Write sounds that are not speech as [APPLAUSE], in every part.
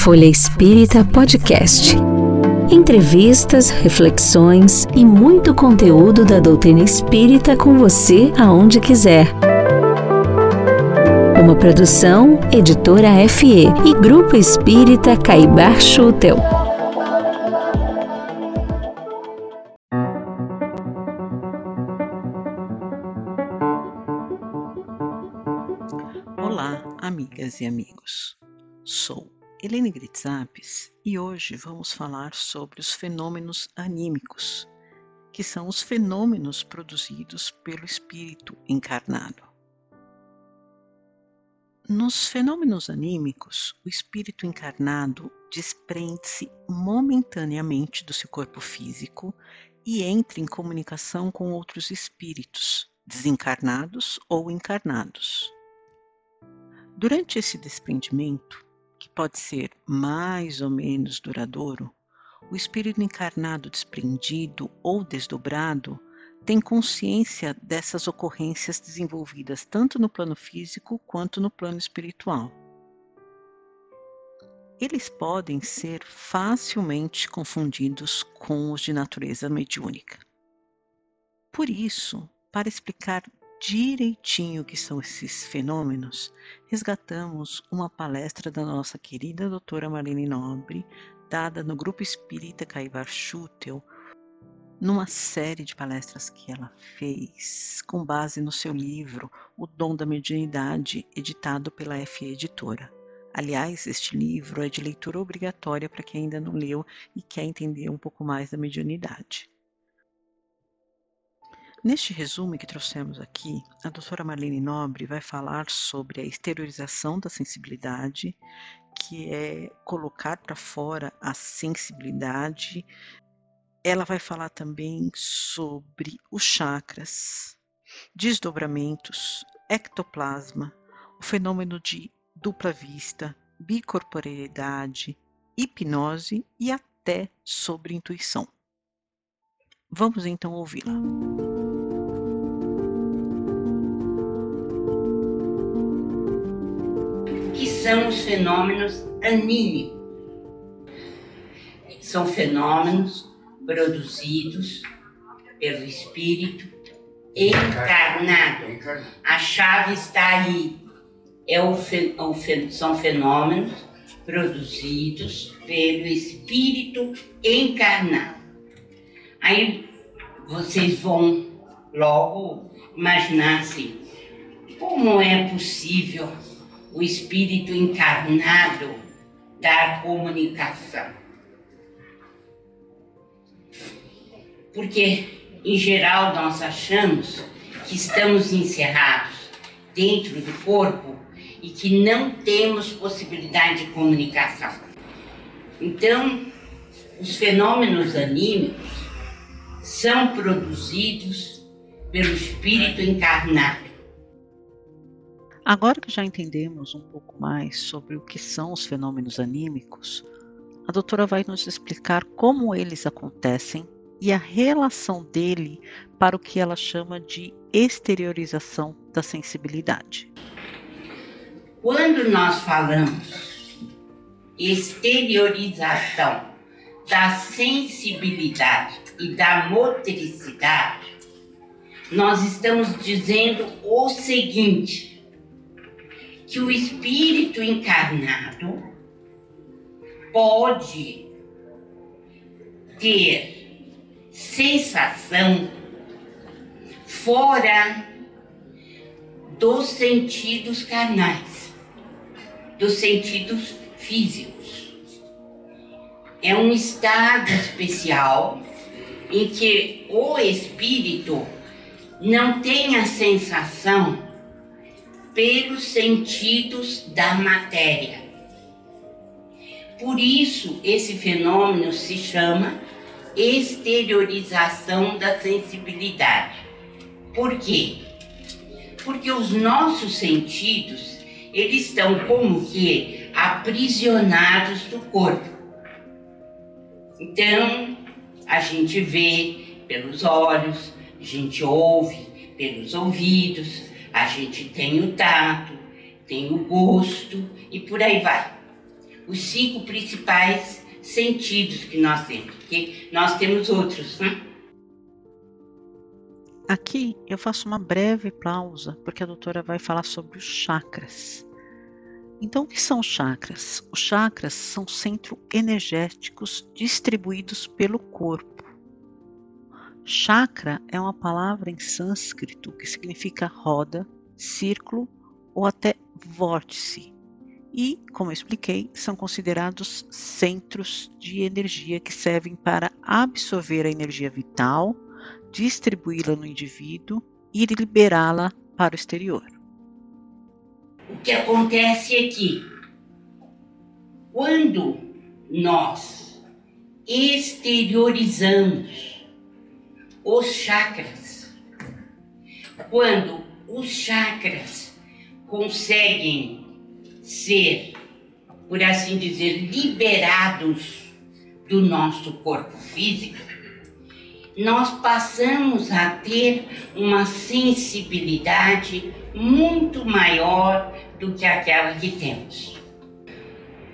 Folha Espírita Podcast. Entrevistas, reflexões e muito conteúdo da doutrina espírita com você aonde quiser. Uma produção, editora FE e Grupo Espírita Caibar Schutel. Olá, amigas e amigos. Sou Helene Gritzapes e hoje vamos falar sobre os fenômenos anímicos, que são os fenômenos produzidos pelo espírito encarnado. Nos fenômenos anímicos, o espírito encarnado desprende-se momentaneamente do seu corpo físico e entra em comunicação com outros espíritos, desencarnados ou encarnados. Durante esse desprendimento, pode ser mais ou menos duradouro, o espírito encarnado desprendido ou desdobrado tem consciência dessas ocorrências desenvolvidas tanto no plano físico quanto no plano espiritual. Eles podem ser facilmente confundidos com os de natureza mediúnica. Por isso, para explicar direitinho o que são esses fenômenos, resgatamos uma palestra da nossa querida doutora Marlene Nobre, dada no Grupo Espírita Caivar Schutel, numa série de palestras que ela fez com base no seu livro O Dom da Mediunidade, editado pela FE Editora. Aliás, este livro é de leitura obrigatória para quem ainda não leu e quer entender um pouco mais da mediunidade. Neste resumo que trouxemos aqui, a doutora Marlene Nobre vai falar sobre a exteriorização da sensibilidade, que é colocar para fora a sensibilidade. Ela vai falar também sobre os chakras, desdobramentos, ectoplasma, o fenômeno de dupla vista, bicorporeidade, hipnose e até sobre intuição. Vamos então ouvi-la. São os fenômenos anímicos. São fenômenos produzidos pelo espírito encarnado. A chave está aí. É o, o, são fenômenos produzidos pelo espírito encarnado. Aí vocês vão logo imaginar assim: como é possível o espírito encarnado da comunicação. Porque, em geral, nós achamos que estamos encerrados dentro do corpo e que não temos possibilidade de comunicação. Então, os fenômenos anímicos são produzidos pelo espírito encarnado Agora que já entendemos um pouco mais sobre o que são os fenômenos anímicos, a doutora vai nos explicar como eles acontecem e a relação dele para o que ela chama de exteriorização da sensibilidade. Quando nós falamos exteriorização da sensibilidade e da motricidade, nós estamos dizendo o seguinte: que o espírito encarnado pode ter sensação fora dos sentidos carnais, dos sentidos físicos. É um estado especial em que o espírito não tem a sensação pelos sentidos da matéria. Por isso, esse fenômeno se chama exteriorização da sensibilidade. Por quê? Porque os nossos sentidos, eles estão como que aprisionados do corpo. Então, a gente vê pelos olhos, a gente ouve pelos ouvidos, a gente tem o tato, tem o gosto e por aí vai. os cinco principais sentidos que nós temos, porque nós temos outros, né? Aqui eu faço uma breve pausa, porque a doutora vai falar sobre os chakras. Então, o que são os chakras? Os chakras são centros energéticos distribuídos pelo corpo. Chakra é uma palavra em sânscrito que significa roda, círculo ou até vórtice. E, como eu expliquei, são considerados centros de energia que servem para absorver a energia vital, distribuí-la no indivíduo e liberá-la para o exterior. O que acontece é que, quando nós exteriorizamos os chakras, quando os chakras conseguem ser, por assim dizer, liberados do nosso corpo físico, nós passamos a ter uma sensibilidade muito maior do que aquela que temos.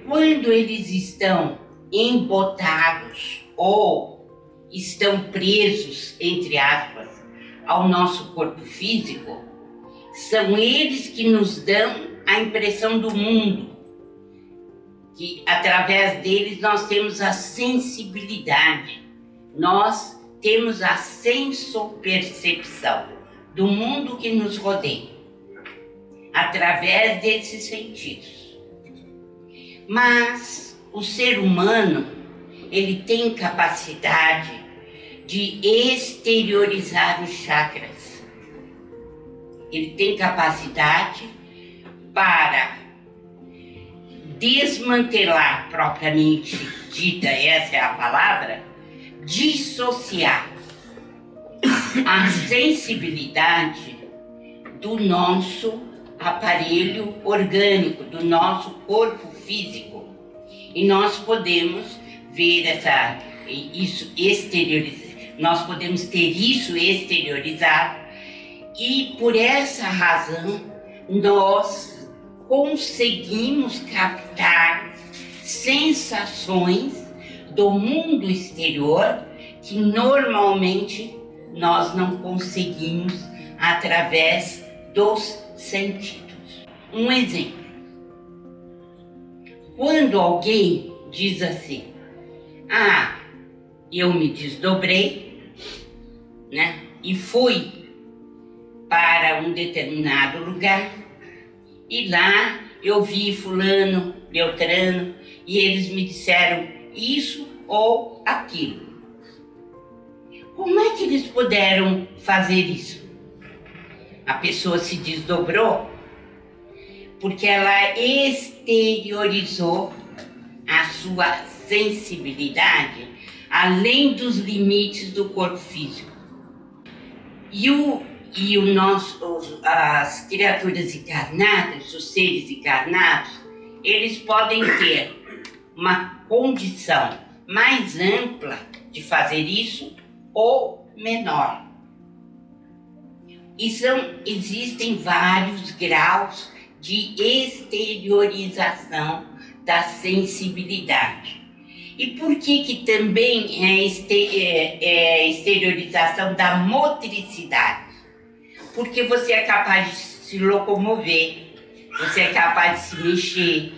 Quando eles estão embotados ou estão presos, entre aspas, ao nosso corpo físico, são eles que nos dão a impressão do mundo, que através deles nós temos a sensibilidade, nós temos a sensopercepção do mundo que nos rodeia, através desses sentidos. Mas o ser humano, ele tem capacidade de exteriorizar os chakras. Ele tem capacidade para desmantelar propriamente dita, essa é a palavra, dissociar a sensibilidade do nosso aparelho orgânico, do nosso corpo físico. E nós podemos ver essa, isso exteriorizado, nós podemos ter isso exteriorizado, e por essa razão nós conseguimos captar sensações do mundo exterior que normalmente nós não conseguimos através dos sentidos. Um exemplo. Quando alguém diz assim: "Ah, eu me desdobrei", né? E fui para um determinado lugar e lá eu vi fulano, Beltrano, e eles me disseram isso ou aquilo. Como é que eles puderam fazer isso? A pessoa se desdobrou porque ela exteriorizou a sua sensibilidade além dos limites do corpo físico. E o e o nosso, as criaturas encarnadas, os seres encarnados, eles podem ter uma condição mais ampla de fazer isso ou menor. E são, existem vários graus de exteriorização da sensibilidade. E por que que também é, é, é exteriorização da motricidade? porque você é capaz de se locomover, você é capaz de se mexer,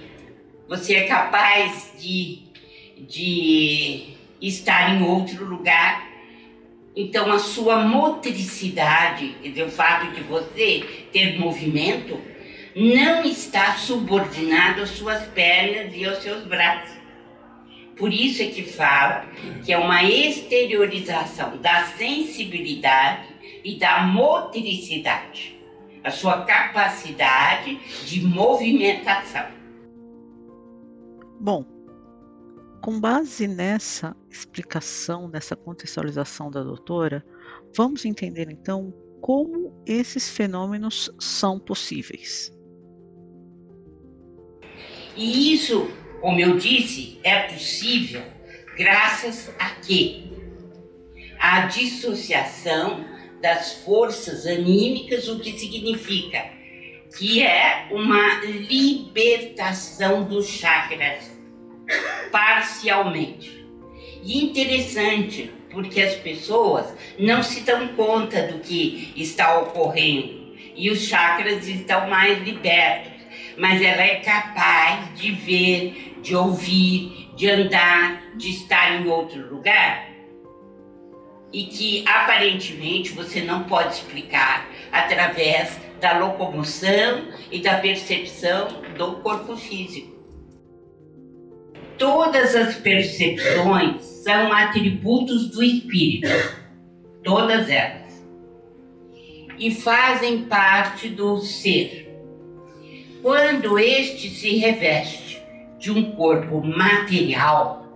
você é capaz de, de estar em outro lugar. Então, a sua motricidade, quer dizer, o fato de você ter movimento, não está subordinado às suas pernas e aos seus braços. Por isso é que fala que é uma exteriorização da sensibilidade e da motricidade, a sua capacidade de movimentação. Bom, com base nessa explicação, nessa contextualização da doutora, vamos entender então como esses fenômenos são possíveis. E isso, como eu disse, é possível graças a quê? A dissociação das forças anímicas, o que significa que é uma libertação dos chakras. parcialmente. E interessante, porque as pessoas não se dão conta do que está ocorrendo e os chakras estão mais libertos, mas ela é capaz de ver, de ouvir, de andar, de estar em outro lugar e que aparentemente você não pode explicar através da locomoção e da percepção do corpo físico. Todas as percepções são atributos do espírito, todas elas, e fazem parte do ser. Quando este se reveste de um corpo material,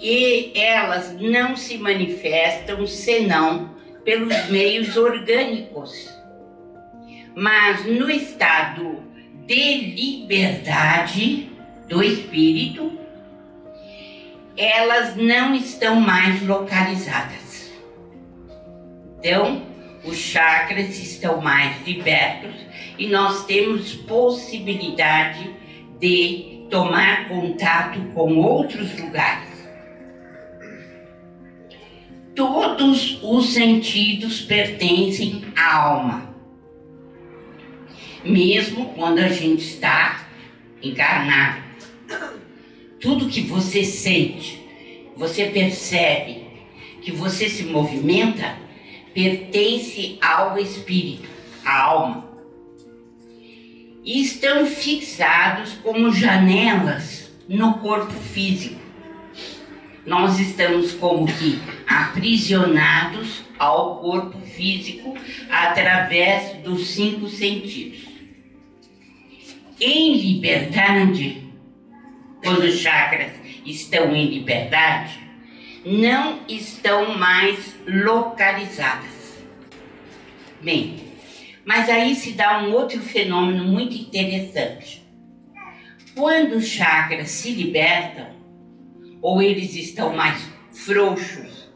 e elas não se manifestam senão pelos meios orgânicos. Mas no estado de liberdade do espírito, elas não estão mais localizadas. Então, os chakras estão mais libertos e nós temos possibilidade de tomar contato com outros lugares todos os sentidos pertencem à alma. Mesmo quando a gente está encarnado. Tudo que você sente, você percebe, que você se movimenta, pertence ao espírito, à alma. E estão fixados como janelas no corpo físico nós estamos como que aprisionados ao corpo físico através dos cinco sentidos. Em liberdade, quando os chakras estão em liberdade, não estão mais localizadas. Bem, mas aí se dá um outro fenômeno muito interessante. Quando os chakras se libertam, ou eles estão mais frouxos,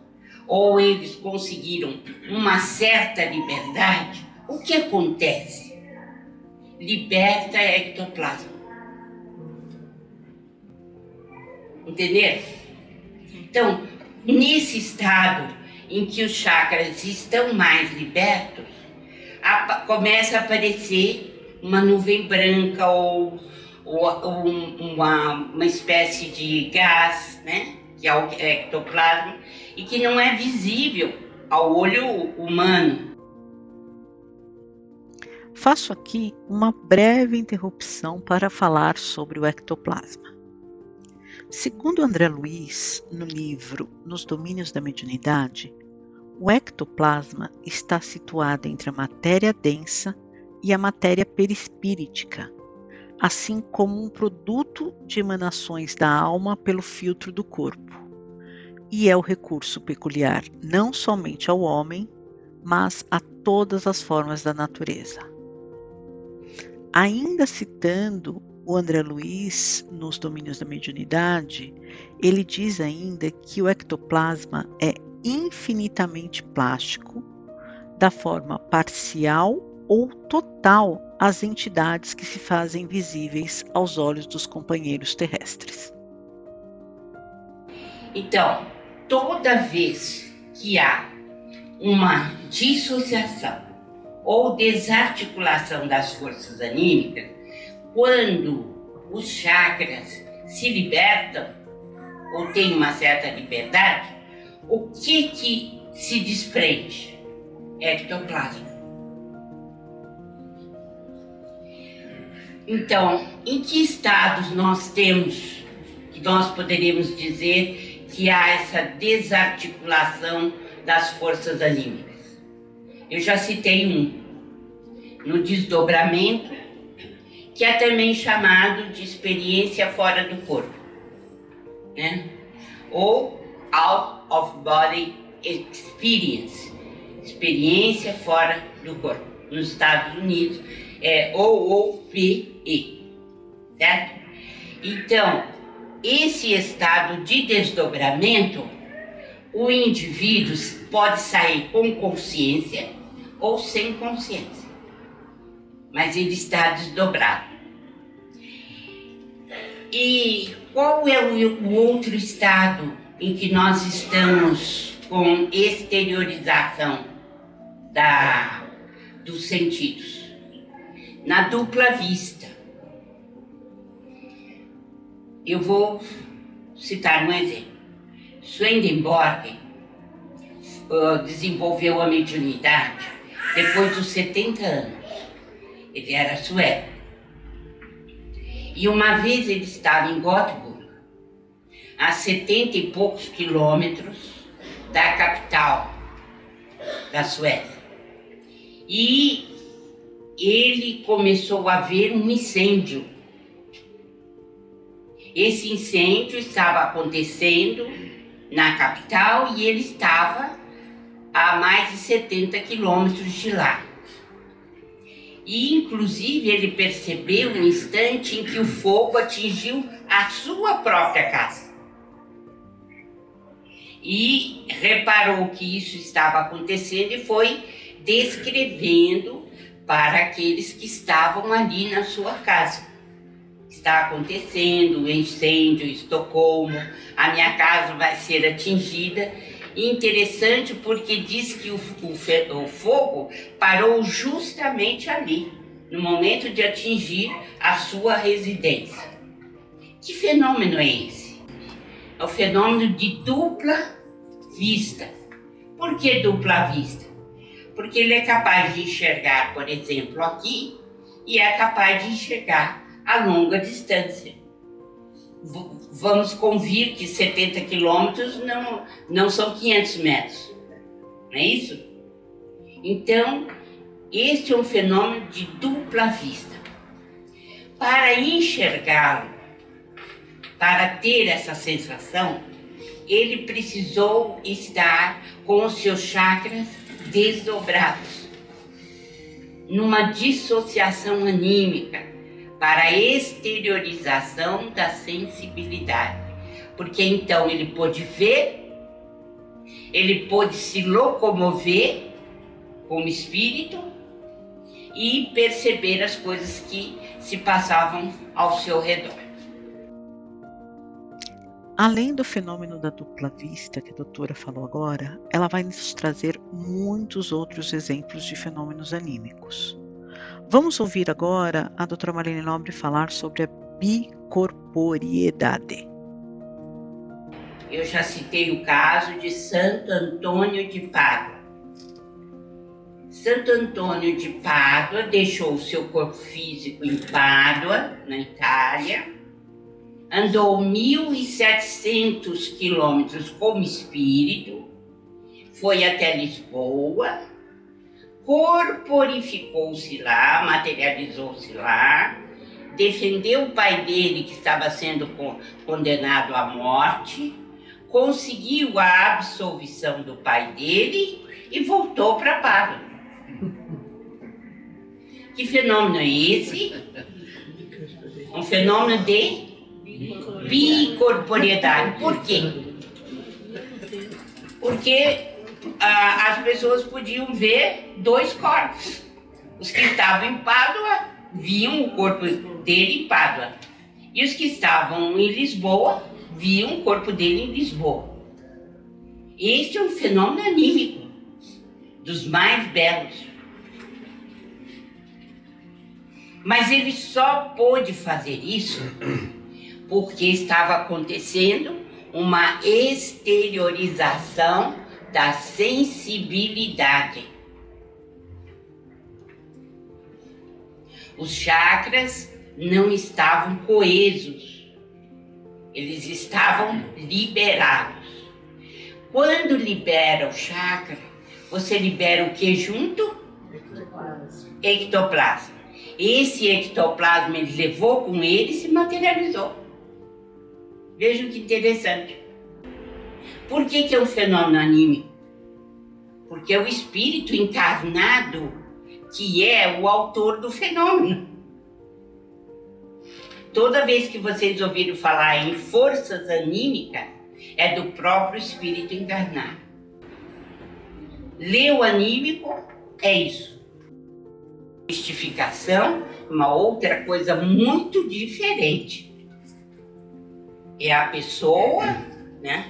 ou eles conseguiram uma certa liberdade, o que acontece? Liberta ectoplasma. Entender? Então, nesse estado em que os chakras estão mais libertos, começa a aparecer uma nuvem branca ou ou um, uma, uma espécie de gás, né, que é o ectoplasma, e que não é visível ao olho humano. Faço aqui uma breve interrupção para falar sobre o ectoplasma. Segundo André Luiz, no livro Nos Domínios da Mediunidade, o ectoplasma está situado entre a matéria densa e a matéria perispíritica, assim como um produto de emanações da alma pelo filtro do corpo. E é o recurso peculiar não somente ao homem, mas a todas as formas da natureza. Ainda citando o André Luiz nos Domínios da Mediunidade, ele diz ainda que o ectoplasma é infinitamente plástico, da forma parcial ou total as entidades que se fazem visíveis aos olhos dos companheiros terrestres. Então, toda vez que há uma dissociação ou desarticulação das forças anímicas, quando os chakras se libertam ou têm uma certa liberdade, o que que se desprende? Ectoplasma. Então, em que estados nós temos, que nós poderíamos dizer que há essa desarticulação das forças anímicas? Eu já citei um, no desdobramento, que é também chamado de experiência fora do corpo, né? ou out of body experience, experiência fora do corpo. Nos Estados Unidos, é OOPE, certo? Então, esse estado de desdobramento, o indivíduo pode sair com consciência ou sem consciência, mas ele está desdobrado. E qual é o outro estado em que nós estamos com exteriorização da, dos sentidos? Na dupla vista. Eu vou citar um exemplo. Swedenborg uh, desenvolveu a mediunidade depois dos 70 anos. Ele era sueco. E uma vez ele estava em Göteborg, a 70 e poucos quilômetros da capital da Suécia. E ele começou a ver um incêndio. Esse incêndio estava acontecendo na capital e ele estava a mais de 70 quilômetros de lá. E, inclusive, ele percebeu um instante em que o fogo atingiu a sua própria casa. E reparou que isso estava acontecendo e foi descrevendo para aqueles que estavam ali na sua casa. Está acontecendo um incêndio em Estocolmo, a minha casa vai ser atingida interessante porque diz que o, o, o fogo parou justamente ali, no momento de atingir a sua residência. Que fenômeno é esse? É o fenômeno de dupla vista. Por que dupla vista? Porque ele é capaz de enxergar, por exemplo, aqui e é capaz de enxergar a longa distância vamos convir que 70 quilômetros não, não são 500 metros. Não é isso? Então, este é um fenômeno de dupla vista. Para enxergá-lo, para ter essa sensação, ele precisou estar com os seus chakras desdobrados, numa dissociação anímica para a exteriorização da sensibilidade. Porque então ele pôde ver, ele pôde se locomover como espírito e perceber as coisas que se passavam ao seu redor. Além do fenômeno da dupla vista que a doutora falou agora, ela vai nos trazer muitos outros exemplos de fenômenos anímicos. Vamos ouvir agora a doutora Marlene Nobre falar sobre a bicorporiedade. Eu já citei o caso de Santo Antônio de Pádua. Santo Antônio de Pádua deixou seu corpo físico em Pádua, na Itália, andou 1.700 quilômetros como espírito, foi até Lisboa, corporificou-se lá, materializou-se lá, defendeu o pai dele que estava sendo condenado à morte, conseguiu a absolvição do pai dele e voltou para Pádua. Que fenômeno é esse? [LAUGHS] Um fenômeno de bicorporiedade. Por quê? Porque ah, as pessoas podiam ver dois corpos. Os que estavam em Pádua viam o corpo dele em Pádua. E os que estavam em Lisboa viam o corpo dele em Lisboa. Este é um fenômeno anímico, dos mais belos. Mas ele só pôde fazer isso porque estava acontecendo uma exteriorização da sensibilidade. Os chakras não estavam coesos, eles estavam liberados. Quando libera o chakra, você libera o que junto? Ectoplasma. Ectoplasma. Esse ectoplasma ele levou com ele e se materializou. Vejam que interessante. Por que, que é um fenômeno anímico? Porque é o espírito encarnado que é o autor do fenômeno. Toda vez que vocês ouviram falar em forças anímicas, é do próprio espírito encarnado. Leu anímico é isso. Mistificação, uma outra coisa muito diferente. É a pessoa, né?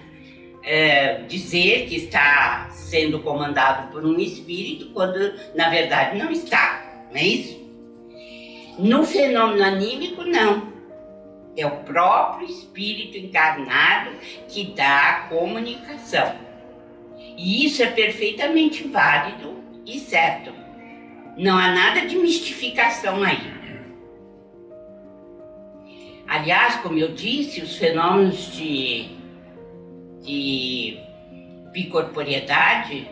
É, dizer que está sendo comandado por um espírito quando na verdade não está, não é isso? No fenômeno anímico, não. É o próprio espírito encarnado que dá a comunicação. E isso é perfeitamente válido e certo. Não há nada de mistificação aí. Aliás, como eu disse, os fenômenos de, de bicorporiedade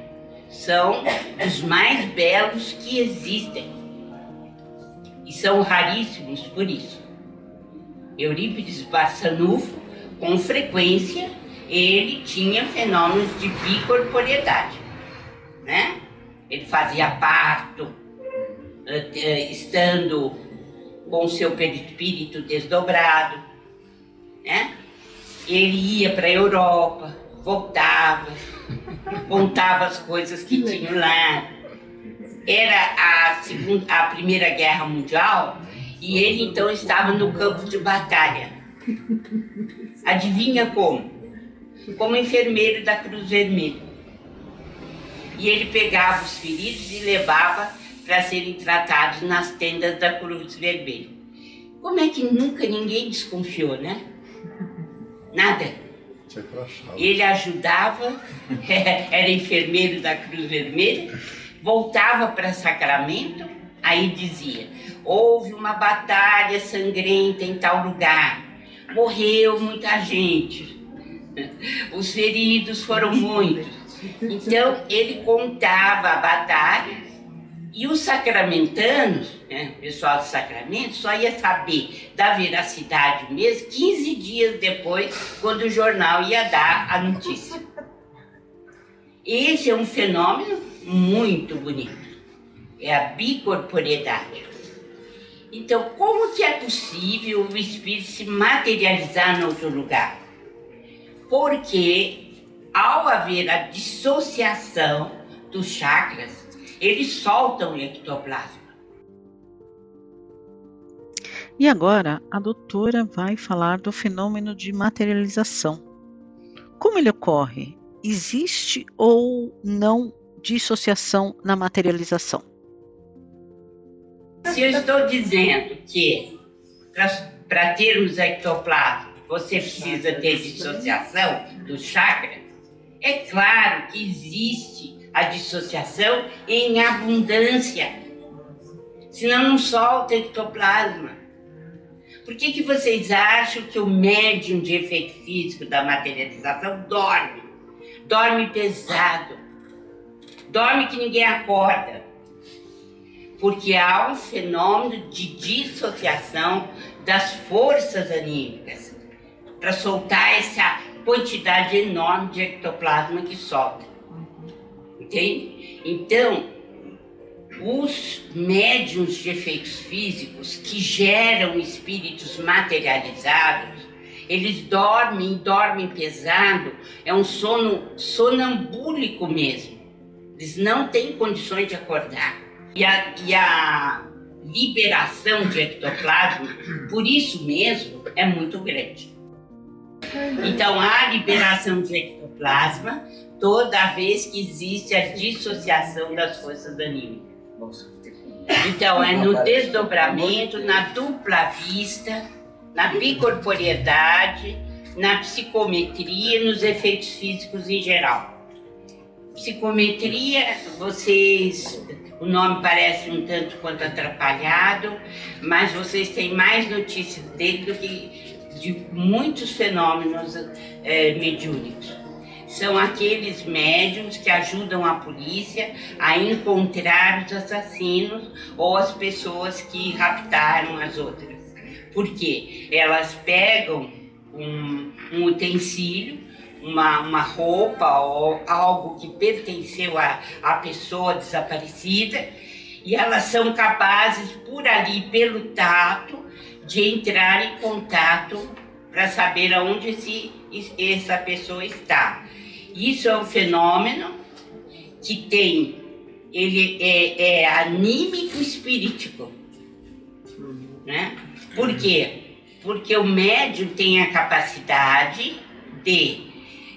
são os mais belos que existem. E são raríssimos por isso. Eurípides Barçanufo, com frequência, ele tinha fenômenos de bicorporiedade. Né? Ele fazia parto, eh, eh, estando com o seu perispírito desdobrado, né? Ele ia para a Europa, voltava, [LAUGHS] contava as coisas que tinham lá. Era a, segunda, a Primeira Guerra Mundial e ele então estava no campo de batalha. Adivinha como? Como enfermeiro da Cruz Vermelha. E ele pegava os feridos e levava para serem tratados nas tendas da Cruz Vermelha. Como é que nunca ninguém desconfiou, né? Nada. Ele ajudava, [LAUGHS] era enfermeiro da Cruz Vermelha, voltava para Sacramento, aí dizia: houve uma batalha sangrenta em tal lugar, morreu muita gente, os feridos foram [LAUGHS] muitos. Então ele contava a batalha e os sacramentanos, né, o pessoal do sacramento, só ia saber da veracidade mesmo 15 dias depois, quando o jornal ia dar a notícia. Esse é um fenômeno muito bonito. É a bicorporiedade. Então, como que é possível o espírito se materializar no outro lugar? Porque ao haver a dissociação dos chakras, eles soltam o ectoplasma. E agora a doutora vai falar do fenômeno de materialização. Como ele ocorre? Existe ou não dissociação na materialização? Se eu estou dizendo que para termos ectoplasma você precisa ter dissociação do chakra, é claro que existe a dissociação em abundância. Senão não solta ectoplasma. Por que, que vocês acham que o médium de efeito físico da materialização dorme? Dorme pesado. Dorme que ninguém acorda. Porque há um fenômeno de dissociação das forças anímicas para soltar essa quantidade enorme de ectoplasma que solta. Entende? Então, os médiums de efeitos físicos que geram espíritos materializados, eles dormem, dormem pesado, é um sono sonambúlico mesmo. Eles não têm condições de acordar. E a, e a liberação de ectoplasma, por isso mesmo, é muito grande. Então, a liberação de ectoplasma toda vez que existe a dissociação das forças anímicas. Então, é no desdobramento, na dupla vista, na bicorporiedade, na psicometria, nos efeitos físicos em geral. Psicometria, vocês, o nome parece um tanto quanto atrapalhado, mas vocês têm mais notícias dele do que de muitos fenômenos é, mediúnicos são aqueles médiums que ajudam a polícia a encontrar os assassinos ou as pessoas que raptaram as outras. Porque elas pegam um, um utensílio, uma, uma roupa ou algo que pertenceu à, à pessoa desaparecida e elas são capazes, por ali, pelo tato, de entrar em contato para saber aonde se, essa pessoa está. Isso é um fenômeno que tem, ele é, é anímico espiritual, né? Por quê? porque o médium tem a capacidade de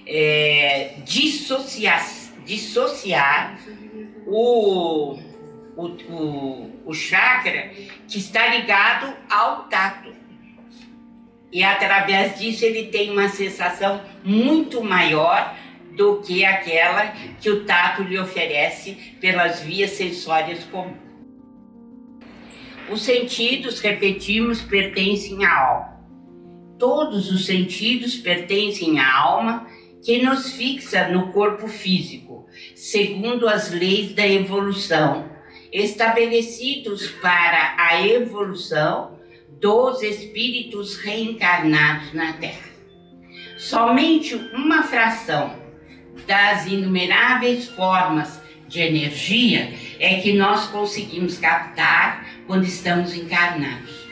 é, dissociar, dissociar o, o, o, o chakra que está ligado ao tato. E através disso ele tem uma sensação muito maior do que aquela que o tato lhe oferece pelas vias sensórias comuns. Os sentidos, repetimos, pertencem à alma. Todos os sentidos pertencem à alma que nos fixa no corpo físico, segundo as leis da evolução, estabelecidos para a evolução dos espíritos reencarnados na Terra. Somente uma fração das inumeráveis formas de energia é que nós conseguimos captar quando estamos encarnados.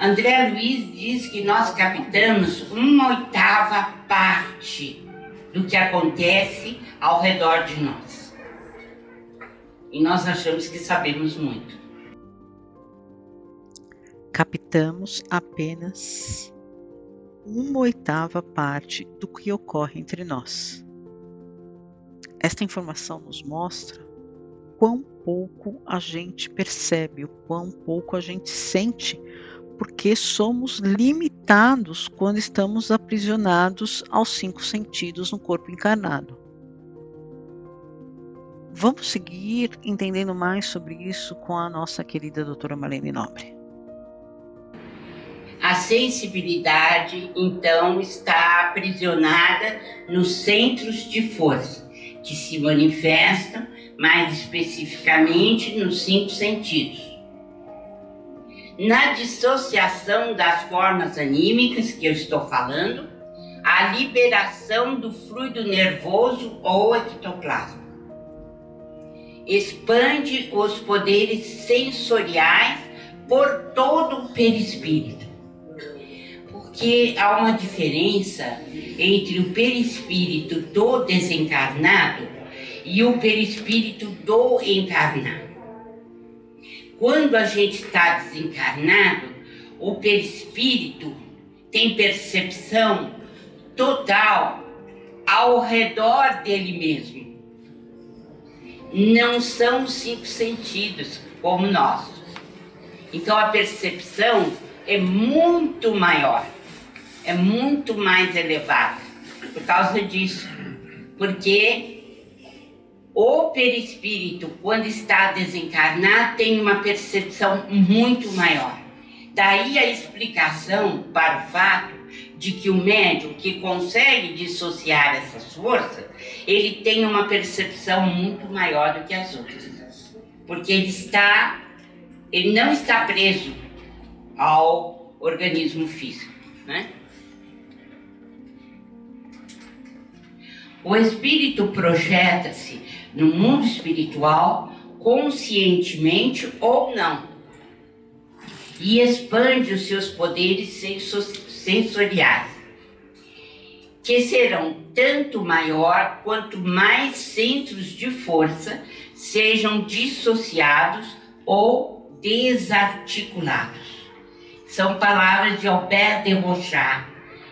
André Luiz diz que nós captamos uma oitava parte do que acontece ao redor de nós. E nós achamos que sabemos muito. Captamos apenas uma oitava parte do que ocorre entre nós. Esta informação nos mostra quão pouco a gente percebe, o quão pouco a gente sente, porque somos limitados quando estamos aprisionados aos cinco sentidos no corpo encarnado. Vamos seguir entendendo mais sobre isso com a nossa querida doutora Marlene Nobre. A sensibilidade, então, está aprisionada nos centros de força que se manifestam mais especificamente nos cinco sentidos. Na dissociação das formas anímicas que eu estou falando, a liberação do fluido nervoso ou ectoplasma. Expande os poderes sensoriais por todo o perispírito. Porque há uma diferença entre o perispírito do desencarnado e o perispírito do encarnado. Quando a gente está desencarnado, o perispírito tem percepção total ao redor dele mesmo. Não são os cinco sentidos como nós. Então a percepção é muito maior é muito mais elevada por causa disso. Porque o perispírito, quando está desencarnado, tem uma percepção muito maior. Daí a explicação para o fato de que o médium que consegue dissociar essas forças, ele tem uma percepção muito maior do que as outras. Porque ele está, ele não está preso ao organismo físico, né? O espírito projeta-se no mundo espiritual conscientemente ou não e expande os seus poderes sensoriais, que serão tanto maior quanto mais centros de força sejam dissociados ou desarticulados. São palavras de Albert de Rochard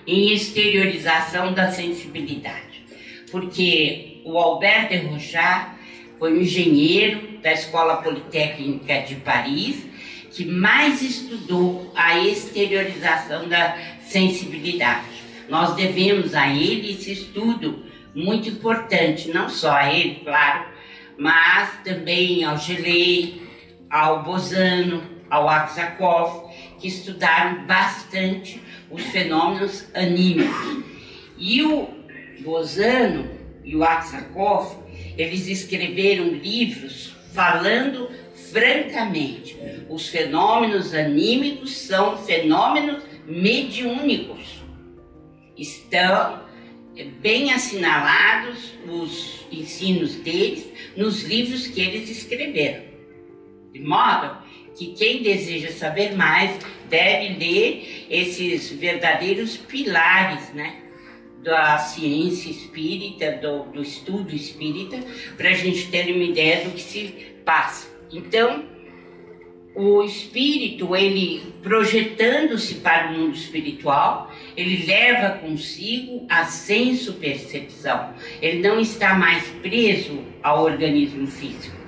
em exteriorização da sensibilidade porque o Albert de Rochard foi um engenheiro da Escola Politécnica de Paris que mais estudou a exteriorização da sensibilidade. Nós devemos a ele esse estudo muito importante, não só a ele, claro, mas também ao Gelei, ao Bosano, ao Aksakov, que estudaram bastante os fenômenos anímicos. E o Bozano e o Aksakov, eles escreveram livros falando francamente. Os fenômenos anímicos são fenômenos mediúnicos. Estão bem assinalados os ensinos deles nos livros que eles escreveram. De modo que quem deseja saber mais deve ler esses verdadeiros pilares, né? Da ciência espírita, do, do estudo espírita, para a gente ter uma ideia do que se passa. Então, o espírito, ele projetando-se para o mundo espiritual, ele leva consigo a senso-percepção. Ele não está mais preso ao organismo físico.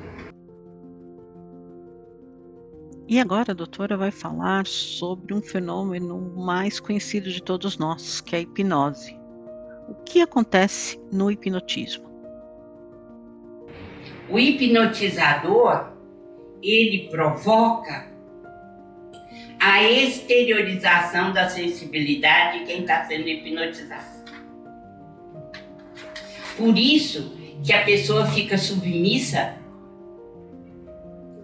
E agora a doutora vai falar sobre um fenômeno mais conhecido de todos nós, que é a hipnose. O que acontece no hipnotismo? O hipnotizador, ele provoca a exteriorização da sensibilidade de quem está sendo hipnotizado. Por isso que a pessoa fica submissa,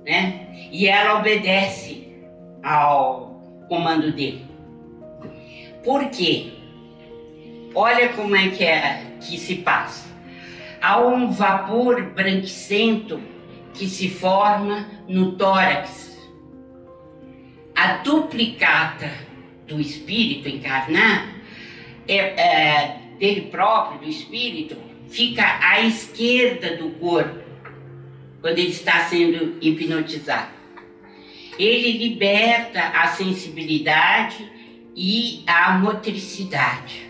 né? E ela obedece ao comando dele. Por quê? Olha como é que é que se passa. Há um vapor branquicento que se forma no tórax. A duplicata do espírito encarnado, é, é, dele próprio, do espírito, fica à esquerda do corpo, quando ele está sendo hipnotizado. Ele liberta a sensibilidade e a motricidade.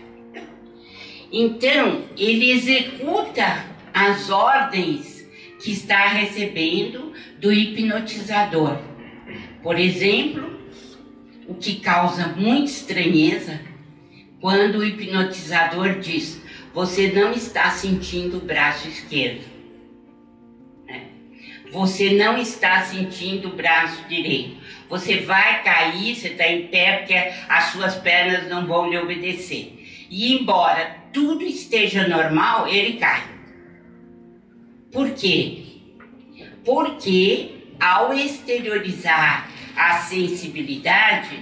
Então, ele executa as ordens que está recebendo do hipnotizador. Por exemplo, o que causa muita estranheza quando o hipnotizador diz: Você não está sentindo o braço esquerdo. Né? Você não está sentindo o braço direito. Você vai cair, você está em pé porque as suas pernas não vão lhe obedecer. E embora tudo esteja normal, ele cai. Por quê? Porque ao exteriorizar a sensibilidade,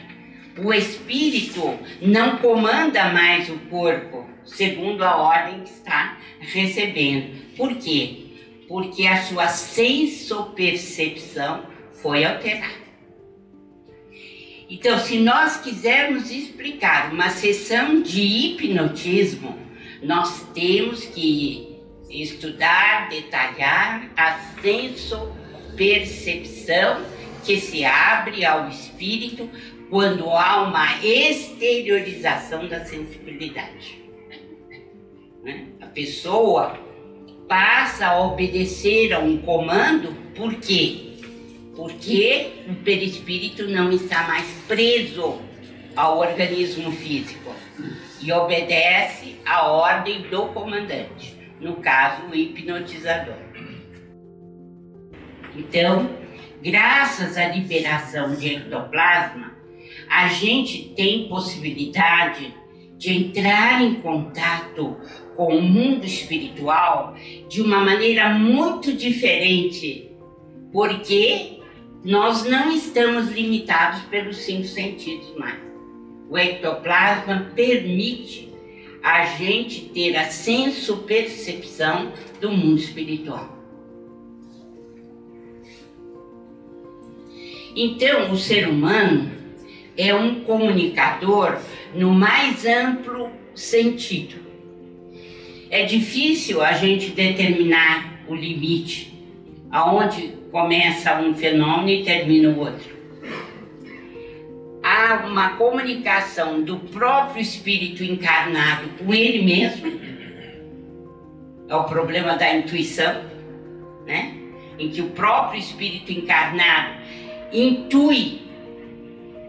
o espírito não comanda mais o corpo, segundo a ordem que está recebendo. Por quê? Porque a sua sensopercepção foi alterada. Então, se nós quisermos explicar uma sessão de hipnotismo, nós temos que estudar, detalhar a senso-percepção que se abre ao espírito quando há uma exteriorização da sensibilidade. Né? A pessoa passa a obedecer a um comando, por quê? Porque o perispírito não está mais preso ao organismo físico e obedece à ordem do comandante, no caso, o hipnotizador. Então, graças à liberação de ectoplasma, a gente tem possibilidade de entrar em contato com o mundo espiritual de uma maneira muito diferente, porque nós não estamos limitados pelos cinco sentidos mais. O ectoplasma permite a gente ter a senso-percepção do mundo espiritual. Então, o ser humano é um comunicador no mais amplo sentido. É difícil a gente determinar o limite, aonde começa um fenômeno e termina o outro. Há uma comunicação do próprio espírito encarnado com ele mesmo. É o problema da intuição, né? Em que o próprio espírito encarnado intui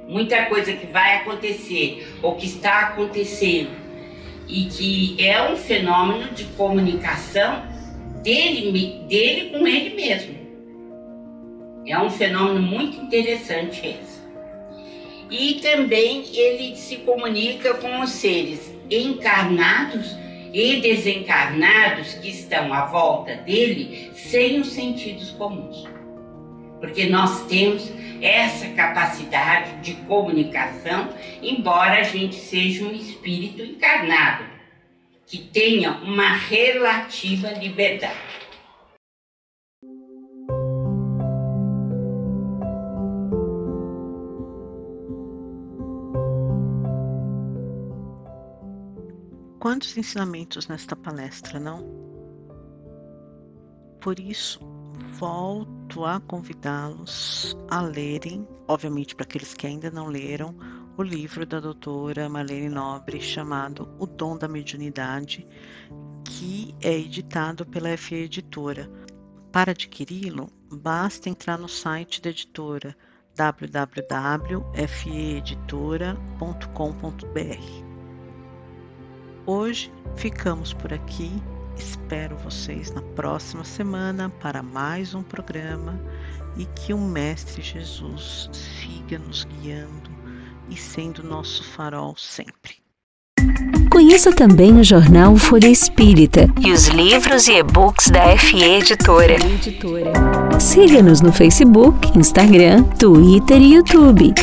muita coisa que vai acontecer ou que está acontecendo e que é um fenômeno de comunicação dele, dele com ele mesmo. É um fenômeno muito interessante esse. E também ele se comunica com os seres encarnados e desencarnados que estão à volta dele sem os sentidos comuns. Porque nós temos essa capacidade de comunicação, embora a gente seja um espírito encarnado, que tenha uma relativa liberdade. Quantos ensinamentos nesta palestra, não? Por isso, volto a convidá-los a lerem, obviamente para aqueles que ainda não leram, o livro da doutora Marlene Nobre chamado O Dom da Mediunidade, que é editado pela FE Editora. Para adquiri-lo, basta entrar no site da editora www.feeditora.com.br. Hoje ficamos por aqui. Espero vocês na próxima semana para mais um programa e que o Mestre Jesus siga nos guiando e sendo nosso farol sempre. Conheça também o jornal Folha Espírita e os livros e e-books da FE Editora. Siga-nos no Facebook, Instagram, Twitter e YouTube.